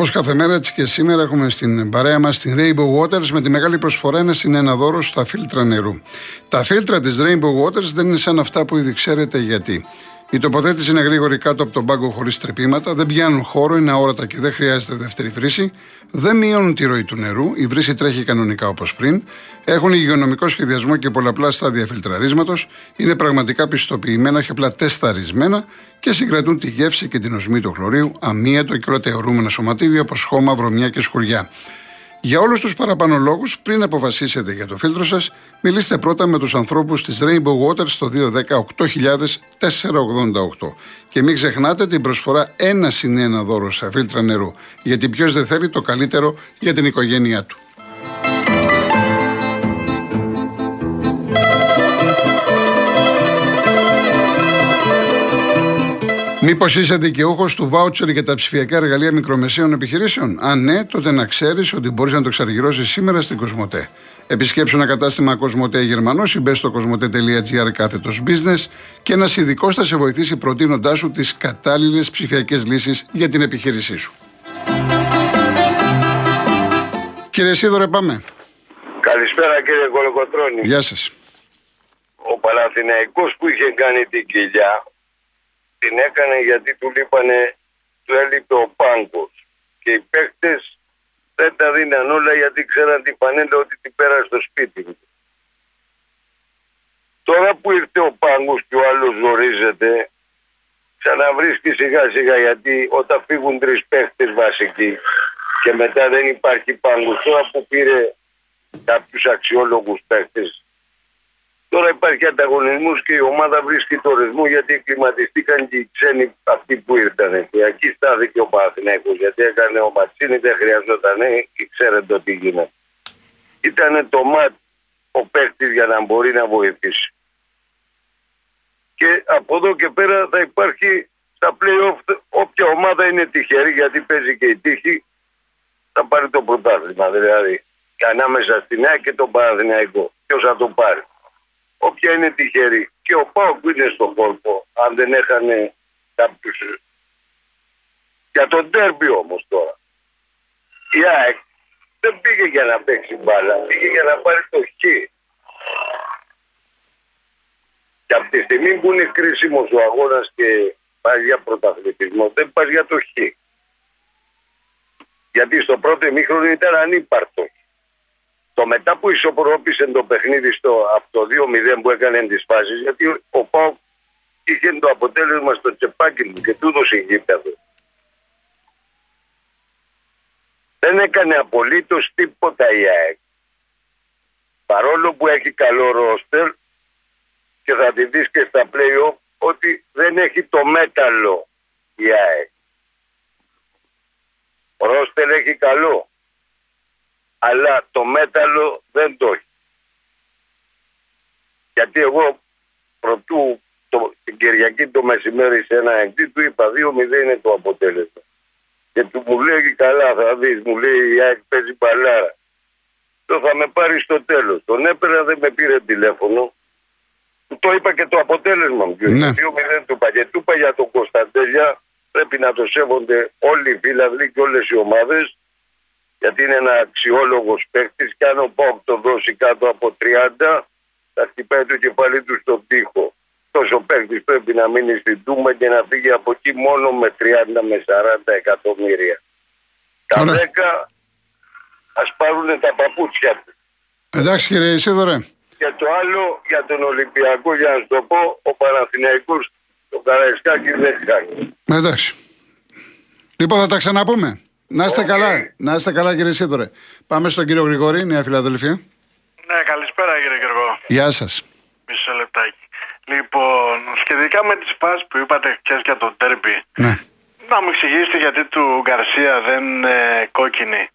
Όπως κάθε μέρα, έτσι και σήμερα έχουμε στην παρέα μας την Rainbow Waters με τη μεγάλη προσφορά ένα συν ένα δώρο στα φίλτρα νερού. Τα φίλτρα της Rainbow Waters δεν είναι σαν αυτά που ήδη ξέρετε γιατί. Η τοποθέτηση είναι γρήγορη κάτω από τον πάγκο χωρίς τρεπήματα, δεν πιάνουν χώρο, είναι αόρατα και δεν χρειάζεται δεύτερη βρύση, δεν μειώνουν τη ροή του νερού, η βρύση τρέχει κανονικά όπως πριν, έχουν υγειονομικό σχεδιασμό και πολλαπλά στάδια φιλτραρίσματος, είναι πραγματικά πιστοποιημένα, όχι απλά τεσταρισμένα και συγκρατούν τη γεύση και την οσμή του χλωρίου, αμύατο και όλα τα αιωρούμενα σωματίδια όπως χώμα, βρωμιά και σκουριά. Για όλους τους παραπάνω λόγου, πριν αποφασίσετε για το φίλτρο σας, μιλήστε πρώτα με τους ανθρώπους της Rainbow Water στο 210 Και μην ξεχνάτε την προσφορά ένα συν ένα δώρο στα φίλτρα νερού, γιατί ποιος δεν θέλει το καλύτερο για την οικογένειά του. Μήπως είσαι δικαιούχος του βάουτσερ για τα ψηφιακά εργαλεία μικρομεσαίων επιχειρήσεων; Αν ναι, τότε να ξέρεις ότι μπορείς να το εξαργυρώσει σήμερα στην Κοσμοτέ. Επισκέψου ένα κατάστημα Κοσμοτέ Γερμανός ή μπες στο κοσμοτέ.gr κάθετος business και ένας ειδικός θα σε βοηθήσει προτείνοντάς σου τις κατάλληλες ψηφιακές λύσεις για την επιχείρησή σου. Κύριε Σίδωρε, πάμε. Καλησπέρα κύριε Κολοκοτρώνη. Γεια σας. Ο Παναθηναϊκός που είχε κάνει την κοιλιά την έκανε γιατί του λείπανε, του έλειπε ο πάγκος. Και οι παίχτες δεν τα δίναν όλα γιατί ξέραν την πανέλα ότι την πέρασε στο σπίτι μου. Τώρα που ήρθε ο πάγκος και ο άλλος ζορίζεται, ξαναβρίσκει σιγά σιγά γιατί όταν φύγουν τρεις παίχτες βασικοί και μετά δεν υπάρχει πάγκος, τώρα που πήρε κάποιους αξιόλογους παίχτες Τώρα υπάρχει ανταγωνισμός και η ομάδα βρίσκει το ρυθμό γιατί κλιματιστήκαν και οι ξένοι αυτοί που ήρθαν. Και εκεί στάθηκε ο Παναθηναϊκός γιατί έκανε ο Ματσίνη, δεν χρειαζόταν και ξέρετε τι γίνεται. Ήταν το ματ ο παίκτης για να μπορεί να βοηθήσει. Και από εδώ και πέρα θα υπάρχει στα play-off όποια ομάδα είναι τυχερή γιατί παίζει και η τύχη θα πάρει το πρωτάθλημα. Δηλαδή και ανάμεσα στην ΑΕΚ και τον Παναθηναϊκό. Ποιος θα το πάρει όποια είναι τυχερή. Και ο Πάοκ που είναι στον κόλπο, αν δεν έχανε κάποιους. Για τον τέρμπι όμως τώρα. Η ΑΕΚ δεν πήγε για να παίξει μπάλα, πήγε για να πάρει το χ. Και από τη στιγμή που είναι κρίσιμος ο αγώνας και πάει για πρωταθλητισμό, δεν πάει για το χ. Γιατί στο πρώτο ημίχρονο ήταν ανύπαρτος. Το μετά που ισοπρόπησε το παιχνίδι στο, από το 2-0 που έκανε τις φάσεις, γιατί ο Πάο είχε το αποτέλεσμα στο τσεπάκι του και του έδωσε γήπεδο. Δεν έκανε απολύτως τίποτα η ΑΕΚ. Παρόλο που έχει καλό ρόστερ και θα τη δεις και στα play ότι δεν έχει το μέταλλο η ΑΕΚ. Ο ρόστερ έχει καλό αλλά το μέταλλο δεν το έχει. Γιατί εγώ προτού το, την Κυριακή το μεσημέρι σε ένα εκτί του είπα 2-0 είναι το αποτέλεσμα. Και του μου λέει καλά θα δεις, μου λέει η ΑΕΚ παίζει παλάρα. Το θα με πάρει στο τέλος. Τον έπαιρνα δεν με πήρε τηλέφωνο. Του το είπα και το αποτέλεσμα μου. Ναι. 2-0 του είπα και του είπα για τον Κωνσταντέλια πρέπει να το σέβονται όλοι οι φίλαδλοι και όλες οι ομάδες γιατί είναι ένα αξιόλογος παίκτης και αν ο Πόκ το δώσει κάτω από 30 θα χτυπάει το κεφάλι του στον τοίχο. Τόσο παίκτης πρέπει να μείνει στην Τούμα και να φύγει από εκεί μόνο με 30 με 40 εκατομμύρια. Τα 10 ας πάρουν τα παπούτσια τους. Εντάξει κύριε Ισίδωρε. Και το άλλο για τον Ολυμπιακό, για να σου το πω, ο Παναθηναϊκός, το Καραϊσκάκι δεν χάνει. Εντάξει. Λοιπόν, θα τα ξαναπούμε. Να είστε καλά, να είστε καλά κύριε Σίδωρε. Πάμε στον κύριο Γρηγόρη, Νέα Φιλαδελφία. Ναι, καλησπέρα κύριε Γεργό. Γεια σας. Μισό λεπτάκι. Λοιπόν, σχετικά με τις φάσεις που είπατε χθες για τον τέρμπι, ναι. να μου εξηγήσετε γιατί του Γκαρσία δεν είναι κόκκινη.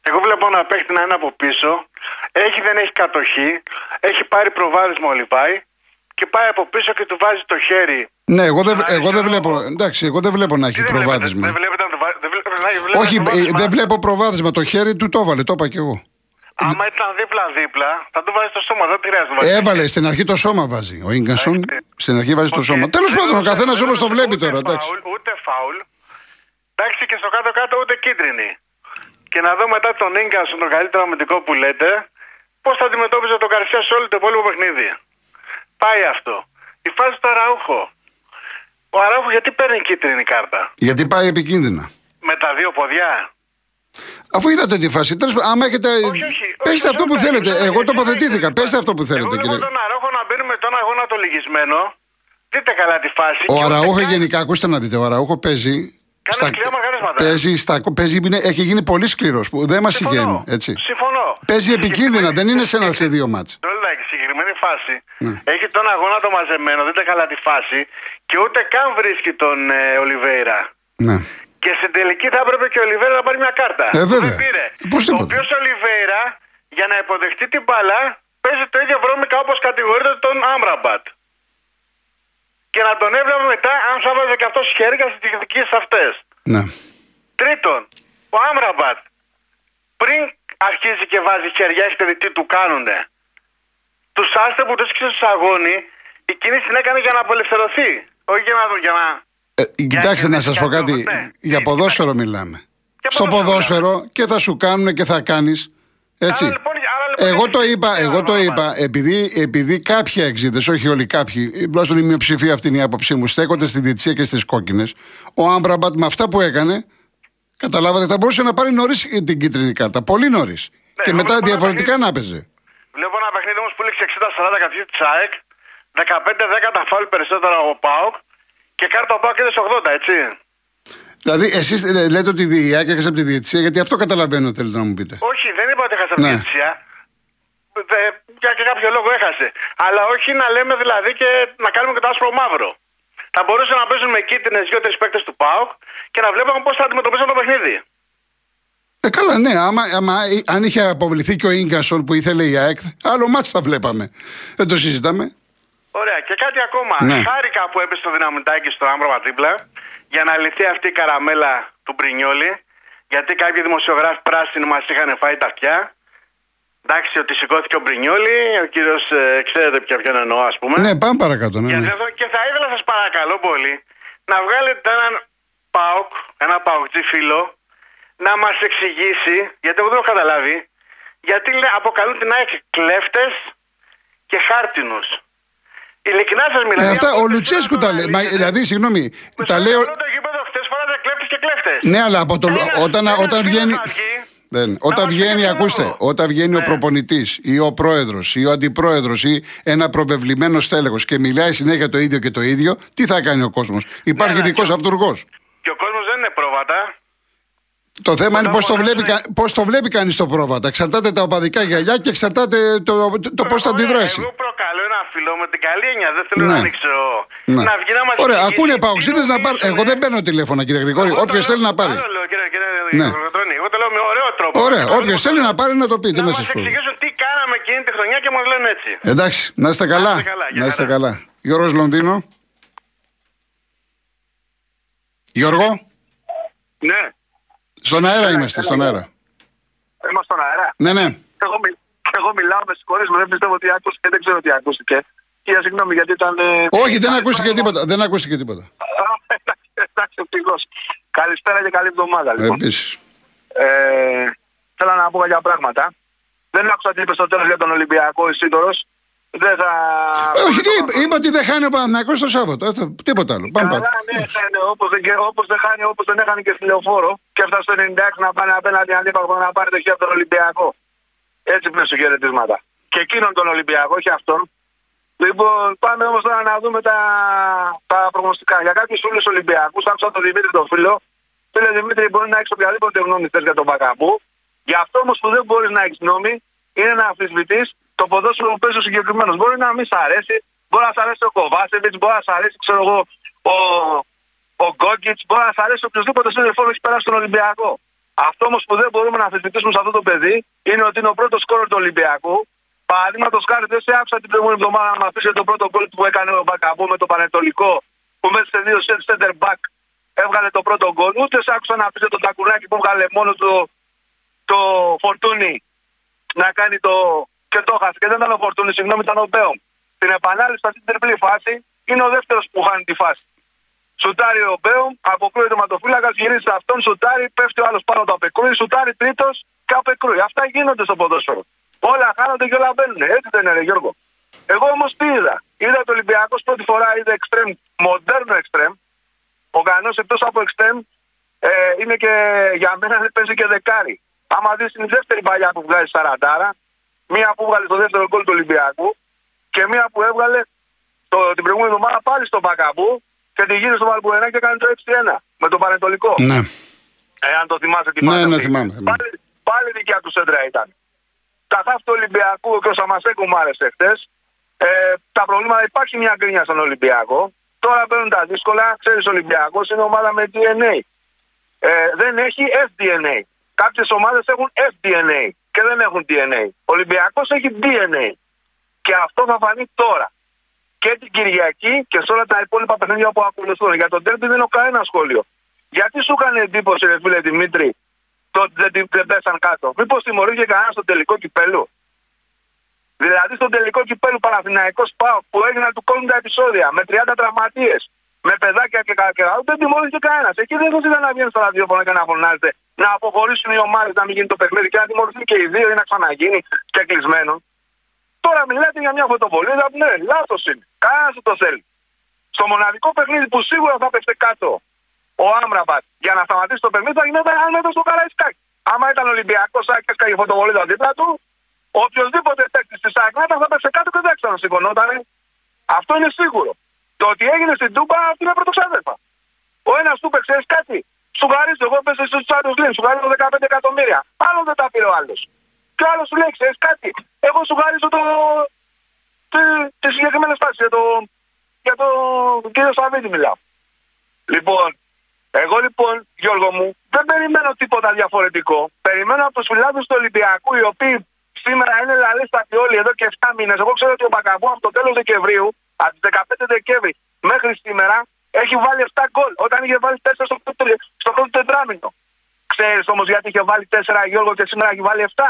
Εγώ βλέπω ένα παίχτη να είναι από πίσω, έχει δεν έχει κατοχή, έχει πάρει προβάδισμα ο Λιβάη και πάει από πίσω και του βάζει το χέρι. Ναι, εγώ δεν, εγώ δεν βλέπω. Εντάξει, εγώ δεν βλέπω να έχει προβάδισμα. Δεν βλέπετε, δεν βλέπετε, Όχι, ε, δεν βλέπω προβάδισμα. Το χέρι του το έβαλε, το είπα κι εγώ. Άμα ήταν δίπλα-δίπλα, θα το βάζεις στο σώμα. Δεν χρειάζεται να βάζει. Έβαλε στην αρχή το σώμα βάζει. Ο γκασον στην αρχή βάζει το σώμα. Τέλος πάντων, ο καθένας όμως το βλέπει τώρα. Ούτε φάουλ. Εντάξει και στο κάτω-κάτω ούτε κίτρινη. Και να δω μετά τον Ίγκασον, τον καλύτερο αμυντικό που λέτε, πώς θα αντιμετώπιζε τον Καρσία σε όλο το υπόλοιπο παιχνίδι. Πάει αυτό. Η φάση του Αραούχο. Ο Αραούχο γιατί παίρνει κίτρινη κάρτα; Γιατί πάει επικίνδυνα. Με τα δύο ποδιά; Αφού είδατε τη φάση, τέλος, πάντων, άμα έχετε. Όχι, όχι. Πέστε όχι, αυτό που όχι, θέλετε. όχι, Εγώ όχι, τοποθετήθηκα. όχι, Πέστε αυτό που Εγώ θέλετε, βλέπω κύριε. τον Αραούχο να μπαίνουμε τον αγώνα το λυγισμένο. Δείτε καλά τη φάση. Ο και ούτε Αραούχο καν- γενικά, ακούστε να δείτε, ο Αραούχο παίζει. Κάνει σκληρά μαργαρίσματα. παίζει, στα, παίζει, είναι- έχει γίνει πολύ σκληρός που δεν μας Συμφωνώ. συγχαίρει. Έτσι. Συμφωνώ. Παίζει επικίνδυνα, δεν είναι σε ένα σε δύο μάτς. Το λέει, η συγκεκριμένη φάση Ναι. έχει τον αγώνα το μαζεμένο, δείτε καλά τη φάση και ούτε καν βρίσκει τον ε, Ολιβέηρα. Ναι. Και στην τελική θα έπρεπε και ο Ολιβέηρα να πάρει μια κάρτα. Ε, βέβαια. Δεν πήρε. Πώς ο τίποτα. οποίος Ολιβέηρα για να υποδεχτεί την μπαλά παίζει το ίδιο βρώμικα όπως κατηγορείται τον Άμραμπατ. Και να τον έβλεπε μετά αν θα βάζει και αυτός χέρια στις διεκδικίε αυτές. ναι. Τρίτον, ο Άμραμπατ πριν αρχίζει και βάζει χέρια, έχετε δει τι του κάνουνε. Τους άστε που τους έσκησε στο αγώνι, η κίνηση την έκανε για να απελευθερωθεί. Όχι για να. Για να... Ε, κοιτάξτε Για- να σας πω για- κάτι. ναι. Για Τι, ποδόσφαιρο μιλάμε. Για Στο ποδόσφαιρο ποδόσφαιρο και θα σου κάνουν και θα κάνεις. Έτσι. Άρα λοιπόν- άρα λοιπόν Εγώ έχει το σημασία είπα, ο εγώ το Άμραμπατ. είπα, επειδή, επειδή κάποιοι εξήδες, όχι όλοι κάποιοι, τουλάχιστον η μειοψηφία αυτή είναι η άποψή μου, στέκονται στη διετησία και στις κόκκινες, ο Άμπραμπατ με αυτά που έκανε, καταλάβατε, θα μπορούσε να πάρει νωρίς την κίτρινη κάρτα. Πολύ νωρίς. Ναι, και εγώ μετά βλέπω ένα διαφορετικά παιχνίδι- να παίζει. Βλέπω ένα παιχνίδι όμως που λήξε 60-40 κατά τη ΑΕΚ, 15-10 τα φάουλ περισσότερα ο Πάοκ και κάρτα ο Πάοκ είδε 80, έτσι. Δηλαδή, εσείς λέτε ότι η ΑΕΚ έχασε από τη διετησία, γιατί αυτό καταλαβαίνω θέλετε να μου πείτε. Όχι, δεν είπα ότι έχασε από Ναι. τη διαιτησία. Δε- Για και κάποιο λόγο έχασε. Αλλά όχι να λέμε δηλαδή και να κάνουμε και το άσπρο μαύρο. Θα μπορούσαν να παίζουν με κίτρινες δύο-τρει παίκτες του ΠΑΟΚ και να βλέπαμε πώς θα αντιμετωπίσουν το παιχνίδι. Ε, καλά, ναι. Άμα, άμα, αν είχε αποβληθεί και ο γκασον που ήθελε η ΑΕΚ, άλλο μάτς θα βλέπαμε. Δεν το συζητάμε. Ωραία, και κάτι ακόμα. Ναι. Χάρηκα που έπεσε το δυναμητάκι στο άμπραμα δίπλα για να λυθεί αυτή η καραμέλα του Μπρινιόλη. Γιατί κάποιοι δημοσιογράφοι πράσινοι μας είχαν φάει τα αυτιά. Εντάξει, ότι σηκώθηκε ο Μπρινιόλη, ο κύριος, ξέρετε πια ποιον εννοώ, ας πούμε. Ναι, πάμε παρακάτω. Ναι, Και, ναι. εδώ- και θα ήθελα σας παρακαλώ πολύ να βγάλετε έναν ΠΑΟΚ, ένα ΠΑΟΚτζή φίλο, να μας εξηγήσει, γιατί εγώ δεν το έχω καταλάβει, γιατί λέ- αποκαλούν την ΑΕΚ κλέφτες και χάρτινους. Ειλικρινά σας μιλάω. Ε, αυτά, είναι ο από Λουτσέσκου τις τα λέει. Μα, αλήθειες. δηλαδή, συγγνώμη, Που τα στο λέω. πρώτο γήπεδο χτες φωνάζε κλέφτες και κλέφτες. Ναι, αλλά από το, Ένας- όταν, ένας όταν φίλος βγαίνει. θα βγει, Δεν, να όταν μας βγαίνει, πει τον ακούστε, λόγο. όταν βγαίνει ο Ναι. προπονητής ή ο πρόεδρος ή ο αντιπρόεδρος ή ένα προβεβλημένο στέλεχος και μιλάει συνέχεια το ίδιο και το ίδιο, τι θα κάνει ο κόσμος; Υπάρχει Ναι, δικός και- αυτούργος. Και ο κόσμος δεν είναι πρόβατα. Το θέμα είναι πώς το, φωνάζουν- βλέπει, κα- πώς το βλέπει κανείς το πρόβατα. Εξαρτάται τα οπαδικά γυαλιά και εξαρτάται το, το, το πώς θα Ωραία, αντιδράσει. Εγώ προκαλώ ένα φίλο με την καλή έννοια. Δεν θέλω Ναι. να ανοίξω. Ναι. Να βγει να μας Ωραία, εξηγήσει ακούνε τι παουξίδε να πάρουν. νομίζουνε. Εγώ δεν παίρνω τηλέφωνα, κύριε Γρηγόρη. Εγώ το Όποιος λέω- θέλει να πάρει. άλλο λέω, κύριε, κύριε Ναι. Γρηγοροτρώνη. Εγώ το λέω με ωραίο τρόπο. Ωραία, Εγώ όποιος το θέλει λέω. να πάρει να το πει. Τι Να να μας σα πω. εξηγήσουν τι κάναμε εκείνη τη χρονιά και μας λένε έτσι. Εντάξει, να είστε καλά. Να είστε καλά, για Να είστε χαρά. καλά. Γιώργος Λονδίνο. Γιώργο, Ναι, στον αέρα είμαστε, στον αέρα. είμαστε στον αέρα. Ναι, ναι. Εγώ, μι- εγώ μιλάω με συγχωρείς, δεν πιστεύω ότι άκουσε δεν ξέρω τι ακούστηκε. Και για συγγνώμη γιατί ήταν. ε, Όχι, δεν ακούστηκε τίποτα. Δεν ακούστηκε τίποτα. Α, εντάξει, Εντάξει, ευτυχώς. Καλησπέρα και καλή εβδομάδα λοιπόν. Επίσης. Ε, θέλω να πω κάποια πράγματα. Δεν άκουσα τι είπες στο τέλος για τον Ολυμπιακό Ισίδωρο. Δεν θα. Όχι, τι είπα, είπα ότι δεν χάνει ο Παναθηναϊκός το Σάββατο. Αυτό, τίποτα άλλο. Πάμε Καλά, παρακάτω. ναι, ναι, όπως δεν, όπως δεν χάνει, όπως δεν έχανε και στη λεωφόρο και έφτασε στο 96 να πάνε απέναντι αντίπαλο να πάρει το χέρι από τον Ολυμπιακό. Έτσι πριν σου χαιρετίσματα. Και εκείνον τον Ολυμπιακό, όχι αυτόν. Λοιπόν, πάμε όμως τώρα να δούμε τα, τα προγνωστικά. Για κάποιους φίλους Ολυμπιακούς, άκουσα τον Δημήτρη τον φίλο. Φίλε Δημήτρη, μπορεί να έχεις οποιαδήποτε γνώμη θες για τον Μπακαμπού. Γι' αυτό όμως που δεν μπορείς να έχεις γνώμη είναι να αμφισβητείς το ποδόσφαιρο που παίζει ο συγκεκριμένος. Μπορεί να μην σ' αρέσει, μπορεί να σ' αρέσει ο Κοβάσεβιτς, μπορεί να σ' αρέσει, ξέρω εγώ, ο, ο Γκόγκιτς, μπορεί να σ' αρέσει οποιοδήποτε σύνδεφο έχει περάσει στον Ολυμπιακό. Αυτό όμως που δεν μπορούμε να αμφισβητήσουμε σε αυτό το παιδί είναι ότι είναι ο πρώτος κόρο του Ολυμπιακού. Παραδείγματος χάρη, δεν σε άκουσα την προηγούμενη εβδομάδα να μα πει το πρώτο γκολ που έκανε ο Μπακαμπού με το Πανετολικό, που μέσα σε δύο set center back έβγαλε το πρώτο γκολ. Ούτε σε άκουσα να πει το τακουράκι που έβγαλε μόνο το, το φορτούνι να κάνει το. Και το χάσει. Και δεν ήταν ο φορτούνι, συγγνώμη, ήταν ο Μπέομ. Στην επανάληψη αυτή την τριπλή φάση είναι ο δεύτερος που χάνει τη φάση. Σουτάρει ο Μπέουμ, αποκλείεται ο ματοφύλακας, γυρίζει σε αυτόν, σουτάρει, πέφτει ο άλλος πάνω το απεκρούει, σουτάρει τρίτος και απεκρούει. Αυτά γίνονται στο ποδόσφαιρο. Όλα χάνονται και όλα μπαίνουν. Έτσι δεν είναι, Γιώργο. Εγώ όμως τι είδα. Είδα το Ολυμπιακός πρώτη φορά, είδα εξτρέμ, μοντέρνο εξτρέμ. Ο κανό εκτός από εξτρέμ ε, είναι και για μένα παίζει και δεκάρι. Άμα δεις την δεύτερη παλιά που βγάζει σαραντάρα, μία που βγάλε στο δεύτερο γκολ του Ολυμπιακού και μία που έβγαλε το, την προηγούμενη εβδομάδα πάλι στο Μπακαμπού και τη γύρισε στο Βαλμπουενά και έκανε το 6-1 με τον Πανετολικό. Ναι. Εάν το θυμάσαι τι Ναι, φάση ναι, αυτή. θυμάμαι, θυμάμαι. Πάλι, πάλι δικιά του σέντρα ήταν. Τα χάφη του Ολυμπιακού και ο Σαμασέκου μου άρεσε χτε. Ε, τα προβλήματα υπάρχει μια γκρίνια στον Ολυμπιακό. Τώρα παίρνουν τα δύσκολα. Ξέρεις, ο Ολυμπιακός είναι ομάδα με DNA. Ε, δεν έχει FDNA. Κάποιες ομάδες έχουν FDNA και δεν έχουν DNA. Ο Ολυμπιακός έχει DNA. Και αυτό θα φανεί τώρα. Και την Κυριακή και σε όλα τα υπόλοιπα παιχνίδια που ακολουθούν. Για τον Τέρμπι δεν έχω κανένα σχόλιο. Γιατί σου έκανε εντύπωση, ρε φίλε Δημήτρη, το ότι δεν, δεν πέσαν κάτω; Μήπως τιμωρήθηκε κανένας στο τελικό κυπέλου; Δηλαδή στον τελικό κυπέλου Παναθηναϊκός Πάο που έγιναν του κόσμου τα επεισόδια με 30 τραυματίες, με παιδάκια και καλά, δεν τιμωρήθηκε κανένας. Εκεί δεν θα να βγαίνει στο ραδιόφωνο και να φωνάζετε να αποχωρήσουν οι ομάδες να μην γίνει το παιχνίδι και να τιμωρηθούν και οι δύο ή να ξαναγίνει και κλεισμένο. Τώρα μιλάτε για μια φωτοβολίδα που ναι, λάθος είναι. Κανένας δεν το θέλει. Στο μοναδικό παιχνίδι που σίγουρα θα πέφτει κάτω ο Άμραμπατ για να σταματήσει το παιχνίδι θα γινόταν αν ήταν στο Καραϊσκάκι. Άμα ήταν Ολυμπιακός, άκρη και η φωτοβολίδα δίπλα του, οποιοδήποτε παίκτης της Αγνάτας θα πέσει κάτω και δεν ξανασυμφωνόταν. Αυτό είναι σίγουρο. Το ότι έγινε στην Τούμπα αυτή είναι πρωτοξάδερφα. Ο ένας του παίξει κάτι. Σου χαρίζω, εγώ πέσα στους Τσάρου Λίν, σου χαρίζω 15 εκατομμύρια. Άλλο δεν τα πήρε ο άλλος. Και ο άλλος σου λέει, ξέρεις κάτι. Εγώ σου χαρίζω το. τη, τη συγκεκριμένη φάση για το. Για το κύριο Σαββίδη μιλάω. Λοιπόν, εγώ λοιπόν, Γιώργο μου, δεν περιμένω τίποτα διαφορετικό. Περιμένω από τους φιλάδου του Ολυμπιακού, οι οποίοι σήμερα είναι λαλίστατοι όλοι εδώ και 7 μήνες. Εγώ ξέρω ότι ο Μπακαμπού από το τέλος Δεκεμβρίου, από τις 15 Δεκέμβρη μέχρι σήμερα, έχει βάλει 7 γκολ. Όταν είχε βάλει 4 στο πρώτο, στο πρώτο τετράμινο. Ξέρεις όμως γιατί είχε βάλει 4 Γιώργο και σήμερα έχει βάλει 7.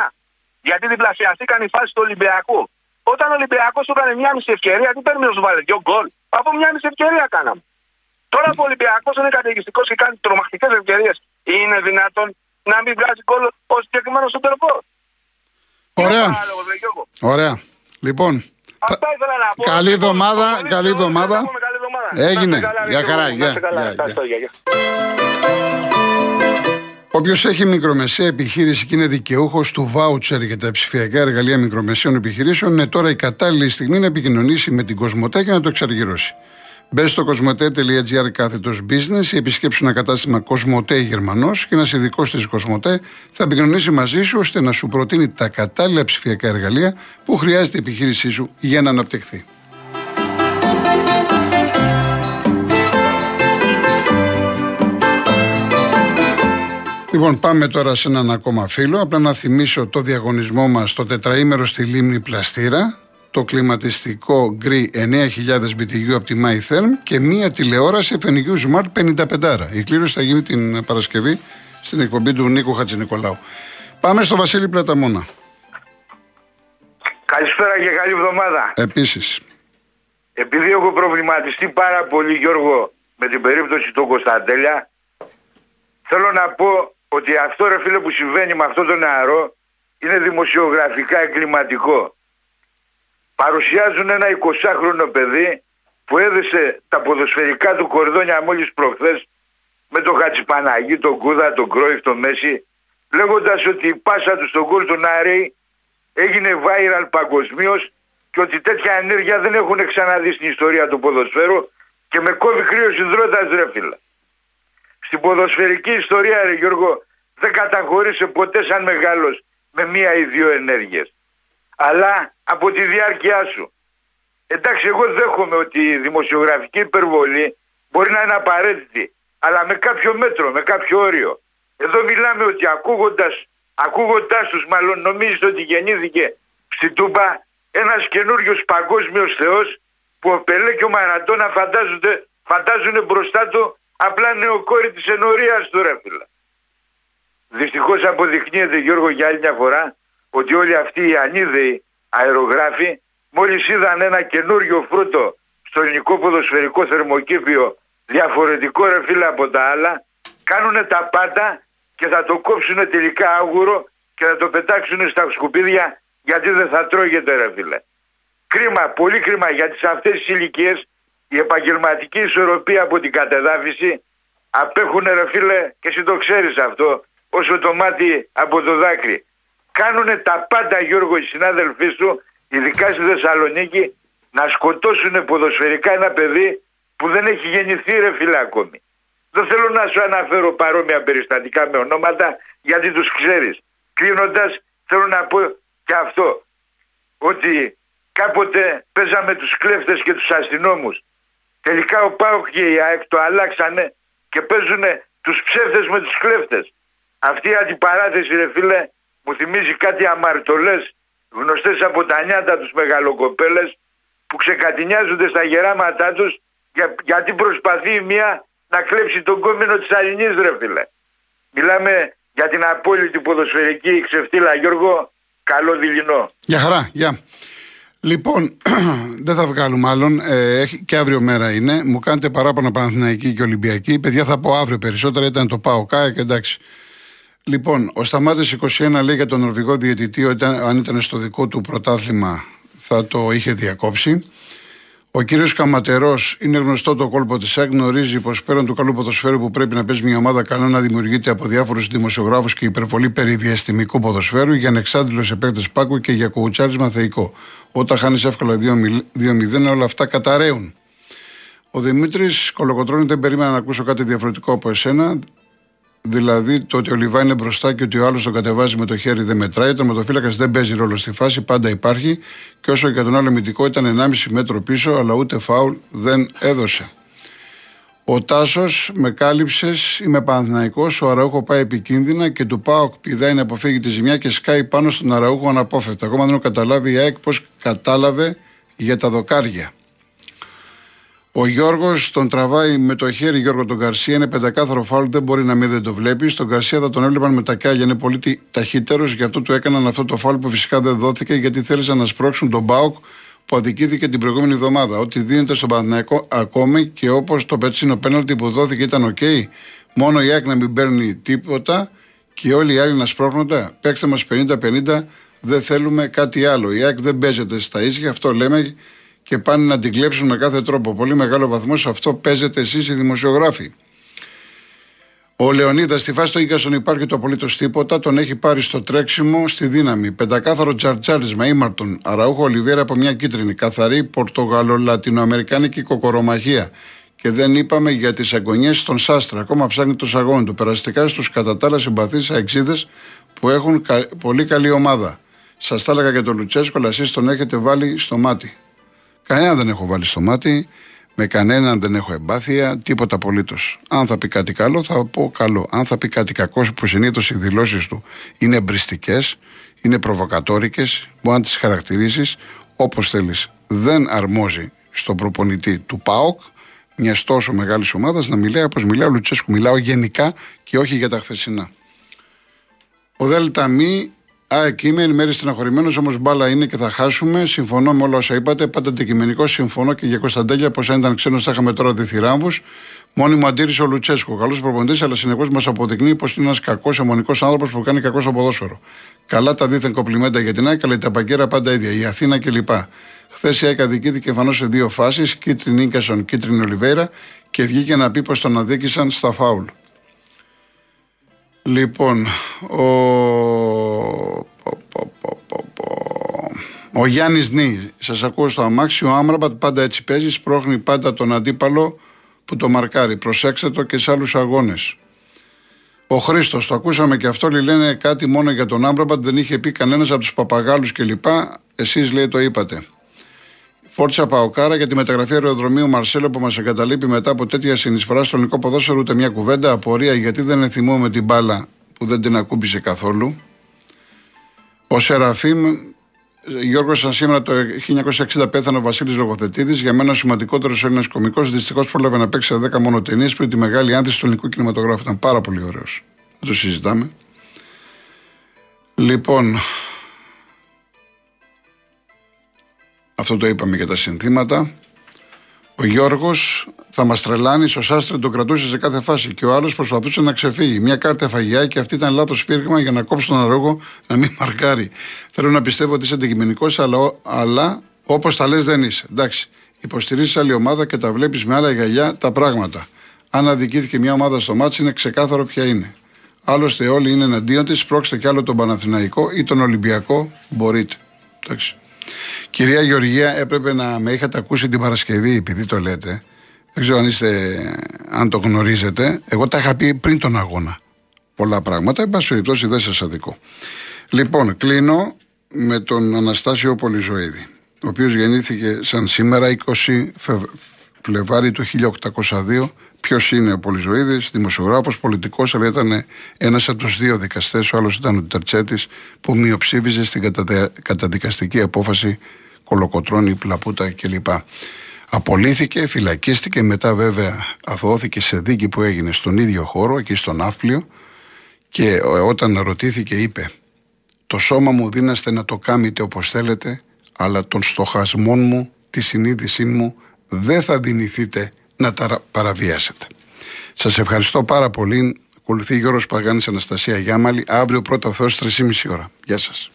Γιατί διπλασιαστήκαν οι φάσεις του Ολυμπιακού. Όταν ο Ολυμπιακός του έκανε μια μισή ευκαιρία, τι παίρνει να σου βάλει 2 γκολ; Από μια μισή ευκαιρία κάναμε. Τώρα που ο Ολυμπιακός είναι καταιγιστικός και κάνει τρομακτικές ευκαιρίες, είναι δυνατόν να μην βγάζει γκολ ο συγκεκριμένος σουντερφόρ. Ωραία. Ωραία. Λοιπόν, Αυτά ήθελα να πω. Καλή Λοιπόν, εβδομάδα, πολύ καλή ευχαριστώ, εβδομάδα. να πούμε καλή εβδομάδα. Έγινε. Να είστε καλά, Γεια ρε, χαρά, να γεια, είστε καλά. γεια, Ευχαριστώ, γεια, γεια. Όποιος έχει μικρομεσαία επιχείρηση και είναι δικαιούχος του βάουτσερ για τα ψηφιακά εργαλεία μικρομεσαίων επιχειρήσεων, είναι τώρα η κατάλληλη στιγμή να επικοινωνήσει με την Κοσμοτέ και να το εξαργυρώσει. Μπες στο κοσμοτέ.gr κάθετος business ή επισκέψου ένα κατάστημα Κοσμοτέ Γερμανός και ένα ειδικό τη Κοσμοτέ θα επικοινωνήσει μαζί σου ώστε να σου προτείνει τα κατάλληλα ψηφιακά εργαλεία που χρειάζεται η επιχείρησή σου για να αναπτυχθεί. Λοιπόν, πάμε τώρα σε έναν ακόμα φίλο. Απλά να θυμίσω το διαγωνισμό μας το τετραήμερο στη λίμνη Πλαστήρα. Το κλιματιστικό γκρι 9.000 BTU από τη MyTherm και μία τηλεόραση FNU Smart 55. Η κλήρωση θα γίνει την Παρασκευή στην εκπομπή του Νίκου Χατζηνικολάου. Πάμε στο Βασίλη Πλαταμόνα. Καλησπέρα και καλή εβδομάδα. Επίσης. Επειδή έχω προβληματιστεί πάρα πολύ Γιώργο με την περίπτωση του Κωνσταντέλια θέλω να πω ότι αυτό ρε φίλε που συμβαίνει με αυτό το νεαρό είναι δημοσιογραφικά εγκληματικό. Παρουσιάζουν ένα 20χρονο παιδί που έδεσε τα ποδοσφαιρικά του κορδόνια μόλις προχθές με τον Χατζηπαναγί, τον Κούδα, τον Κρόιφ, τον Μέση λέγοντας ότι η πάσα του στον γκολ του Νάρεϊ έγινε viral παγκοσμίως και ότι τέτοια ενέργεια δεν έχουν ξαναδεί στην ιστορία του ποδοσφαίρου και με κόβει κρύος υδρότας ρε φίλε. Στην ποδοσφαιρική ιστορία ρε Γιώργο δεν καταχωρήσε ποτέ σαν μεγάλος με μία ή δύο ενέργειες. Αλλά από τη διάρκεια σου. Εντάξει εγώ δέχομαι ότι η δημοσιογραφική υπερβολή μπορεί να είναι απαραίτητη αλλά με κάποιο μέτρο, με κάποιο όριο. Εδώ μιλάμε ότι ακούγοντας, ακούγοντάς τους μάλλον νομίζεις ότι γεννήθηκε στην Τούμπα ένας καινούριος παγκόσμιος θεός που ο Πελέ και ο Μαραντόνα φαντάζονται, φαντάζουν μπροστά του απλά νεοκόρη της ενορίας του ρε φίλε. Δυστυχώς αποδεικνύεται Γιώργο για άλλη μια φορά ότι όλοι αυτοί οι ανίδεοι αερογράφοι μόλις είδαν ένα καινούριο φρούτο στο ελληνικό ποδοσφαιρικό θερμοκήπιο διαφορετικό ρε φίλε από τα άλλα, κάνουν τα πάντα και θα το κόψουν τελικά άγουρο και θα το πετάξουν στα σκουπίδια γιατί δεν θα τρώγεται ρε φίλε. Κρίμα, πολύ κρίμα γιατί σε αυτές τις ηλικίες η επαγγελματική ισορροπία από την κατεδάφιση απέχουν ρε φίλε και εσύ το ξέρεις αυτό όσο το μάτι από το δάκρυ. Κάνουν τα πάντα Γιώργο οι συνάδελφοί σου ειδικά στη Θεσσαλονίκη να σκοτώσουν ποδοσφαιρικά ένα παιδί που δεν έχει γεννηθεί ρε φίλε ακόμη. Δεν θέλω να σου αναφέρω παρόμοια περιστατικά με ονόματα γιατί τους ξέρεις. Κλείνοντας θέλω να πω και αυτό ότι κάποτε παίζαμε τους κλέφτες και τους αστυνόμους. Τελικά ο Πάοκ και η ΑΕΚ το αλλάξανε και παίζουν τους ψεύτες με τους κλέφτες. Αυτή η αντιπαράθεση ρε φίλε μου θυμίζει κάτι αμαρτωλές γνωστές από τα νιάτα τους μεγαλοκοπέλες που ξεκατηνιάζονται στα γεράματά τους για, γιατί προσπαθεί η μία να κλέψει τον κόμμενο της Αλληνής ρε φίλε. Μιλάμε για την απόλυτη ποδοσφαιρική ξεφτύλα Γιώργο, καλό δειλινό. Γεια χαρά, γεια. Λοιπόν, δεν θα βγάλουμε άλλον. Ε, και αύριο μέρα είναι. Μου κάνετε παράπονα Παναθηναϊκή και Ολυμπιακή. Παιδιά θα πω αύριο περισσότερα. Ήταν το ΠΑΟ ΚΑΕΚ, εντάξει. Λοιπόν, ο Σταμάτης 21 λέει για τον Νορβηγό διαιτητή ότι αν ήταν στο δικό του πρωτάθλημα θα το είχε διακόψει. Ο κύριος Καματερός είναι γνωστό το κόλπο της ΣΑΚ. Γνωρίζει πως πέραν του καλού ποδοσφαίρου που πρέπει να παίζει μια ομάδα, καλό να δημιουργείται από διάφορους δημοσιογράφους και υπερβολή περί διαστημικού ποδοσφαίρου για ανεξάντλητο επέκτε πάκου και για κουουουτσάρισμα θεϊκό. Όταν χάνεις εύκολα 2-0, όλα αυτά καταραίουν. Ο Δημήτρης Κολοκοτρόνη δεν περίμενα να ακούσω κάτι διαφορετικό από εσένα. Δηλαδή το ότι ο Λιβά είναι μπροστά και ότι ο άλλος τον κατεβάζει με το χέρι δεν μετράει. Ο τερματοφύλακας δεν παίζει ρόλο στη φάση, πάντα υπάρχει. Και όσο για τον άλλο αμυντικό ήταν 1,5 μέτρο πίσω, αλλά ούτε φάουλ δεν έδωσε. Ο Τάσος με κάλυψες, είμαι Παναθυναϊκό. Ο Αραούχο πάει επικίνδυνα και του πάω πηδάει να αποφύγει τη ζημιά και σκάει πάνω στον Αραούχο αναπόφευκτα. Ακόμα δεν έχω καταλάβει η ΑΕΚ πώς κατάλαβε για τα δοκάρια. Ο Γιώργος τον τραβάει με το χέρι Γιώργο τον Καρσία. Είναι πεντακάθαρο φάουλ, δεν μπορεί να μην δεν το βλέπεις. Τον Καρσία θα τον έβλεπαν με τα κάγια, είναι πολύ ταχύτερος. Γι' αυτό του έκαναν αυτό το φάουλ που φυσικά δεν δόθηκε γιατί θέλησαν να σπρώξουν τον Μπάουκ που αδικήθηκε την προηγούμενη εβδομάδα. Ότι δίνεται στον Παναθηναϊκό ακόμη και όπως το πετσίνο πέναλτι που δόθηκε ήταν οκ. Μόνο η ΑΕΚ να μην παίρνει τίποτα και όλοι οι άλλοι να σπρώχνονται. Παίξτε μας 50-50, δεν θέλουμε κάτι άλλο. Η ΑΕΚ δεν παίζεται στα ίσια, αυτό λέμε και πάνε να την κλέψουν με κάθε τρόπο. Πολύ μεγάλο βαθμό σε αυτό παίζετε εσείς οι δημοσιογράφοι. Ο Λεωνίδας στη φάση του Ίγκασον υπάρχει το απολύτως τίποτα. Τον έχει πάρει στο τρέξιμο στη δύναμη. Πεντακάθαρο τζαρτζάρισμα ήμαρτον. Αραούχο Ολιβέρα από μια κίτρινη. Καθαρή Πορτογαλο-Λατινοαμερικάνικη κοκορομαχία. Και δεν είπαμε για τις αγωνιέ στον Σάστρα. Ακόμα ψάχνει το σαγόνι του. Περαστικά στους κατά τα άλλα συμπαθείς αεξίδε που έχουν πολύ καλή ομάδα. Σας τα έλεγα για τον Λουτσέσκο, αλλά εσείς τον έχετε βάλει στο μάτι. Κανέναν δεν έχω βάλει στο μάτι, με κανέναν δεν έχω εμπάθεια, τίποτα απολύτως. Αν θα πει κάτι καλό, θα πω καλό. Αν θα πει κάτι κακό, που συνήθως οι δηλώσεις του είναι εμπριστικές, είναι προβοκατόρικες, μπορεί να τις χαρακτηρίσει όπως θέλεις. Δεν αρμόζει στον προπονητή του ΠΑΟΚ, μιας τόσο μεγάλης ομάδας, να μιλάει όπως μιλάει ο Λουτσέσκου. Μιλάω γενικά και όχι για τα χθεσινά. Ο Δέλτα Μη Α, εκεί είμαι μέρη στεναχωρημένος, όμως μπάλα είναι και θα χάσουμε. Συμφωνώ με όλα όσα είπατε. Πάντα αντικειμενικό συμφωνώ και για Κωνσταντέλια, πως αν ήταν ξένος θα είχαμε τώρα διθυράμβου. Μόνιμο αντίρρηση ο Λουτσέσκο. Καλός προπονητής, αλλά συνεχώς μας αποδεικνύει πως είναι ένας κακός αιμονικός άνθρωπος που κάνει κακό στο ποδόσφαιρο. Καλά τα δίθεν κοπλιμέντα για την ΑΕΚ, αλλά τα παγκέρα πάντα ίδια. Η Αθήνα κλπ. Χθες η ΑΕΚ αδικήθηκε εμφανώς σε δύο φάσεις, κίτρινη Νίκασον, κίτρινη Ολιβέρα και βγήκε να πει πως τον αδίκησαν στα φάουλ. Λοιπόν, ο, ο Γιάννης Νί, σας ακούω στο αμάξι, ο Άμραμπατ πάντα έτσι παίζει, σπρώχνει πάντα τον αντίπαλο που το μαρκάρει. Προσέξτε το και σε άλλους αγώνες. Ο Χρήστος, το ακούσαμε και αυτό, λένε κάτι μόνο για τον Άμραμπατ, δεν είχε πει κανένας από τους παπαγάλους κλπ. Εσείς λέει το είπατε. Φόρτσα Παοκάρα για τη μεταγραφή αεροδρομίου Μαρσέλο που μας εγκαταλείπει μετά από τέτοια συνεισφορά στο ελληνικό ποδόσφαιρο ούτε μια κουβέντα. Απορία γιατί δεν με την μπάλα που δεν την ακούμπησε καθόλου. Ο Σεραφείμ, Γιώργος, σαν σήμερα το 1960 πέθανε ο Βασίλης Λογοθετήδη. Για μένα ο σημαντικότερος Έλληνας κωμικό. Δυστυχώς πρόλαβε να παίξει σε 10 μόνο ταινίες πριν τη μεγάλη άνθηση του ελληνικού κινηματογράφου. Ήταν πάρα πολύ ωραίος. Δεν το συζητάμε. Λοιπόν, Αυτό το είπαμε για τα συνθήματα. Ο Γιώργος, θα Θα μας τρελάνει, ο Σάστρε τον κρατούσε σε κάθε φάση και ο άλλος προσπαθούσε να ξεφύγει. Μια κάρτα φαγιά και αυτή ήταν λάθος φύριγμα για να κόψει τον αρρώγο να μην μαρκάρει. Θέλω να πιστεύω ότι είσαι αντικειμενικός, αλλά, αλλά όπως τα λες δεν είσαι. Εντάξει. Υποστηρίζεις άλλη ομάδα και τα βλέπεις με άλλα γυαλιά τα πράγματα. Αν αδικήθηκε μια ομάδα στο μάτσο, είναι ξεκάθαρο ποια είναι. Άλλωστε, όλοι είναι εναντίον της. Πρόξτε κι άλλο τον Παναθηναϊκό ή τον Ολυμπιακό. Μπορείτε. Εντάξει. Κυρία Γεωργία, έπρεπε να με είχατε ακούσει την Παρασκευή, επειδή το λέτε. Δεν ξέρω αν, είστε, αν το γνωρίζετε. Εγώ τα είχα πει πριν τον αγώνα. Πολλά πράγματα. Εν πάση περιπτώσει, δεν σας αδικό. Λοιπόν, κλείνω με τον Αναστάσιο Πολυζοίδη, ο οποίος γεννήθηκε σαν σήμερα 20 Φλεβάρι του 1802 Ποιος είναι ο Πολυζοίδη, δημοσιογράφος, πολιτικός, αλλά ήταν ένας από τους δύο δικαστές. Ο άλλος ήταν ο Τερτσέτης, που μειοψήφιζε στην καταδικαστική απόφαση Κολοκοτρώνη, Πλαπούτα κλπ. Απολύθηκε, φυλακίστηκε, μετά βέβαια αθωώθηκε σε δίκη που έγινε στον ίδιο χώρο, εκεί στον Άφλιο και όταν ρωτήθηκε είπε «Το σώμα μου δίναστε να το κάμετε όπως θέλετε, αλλά των στοχασμών μου, της συνείδησή μου δεν θα δυνηθείτε να τα παραβιάσετε. Σας ευχαριστώ πάρα πολύ. Ακολουθεί Γιώργος Παγάνης Αναστασία Γιάμαλη. Αύριο πρώτα Θεός 3,5 ώρα. Γεια σας.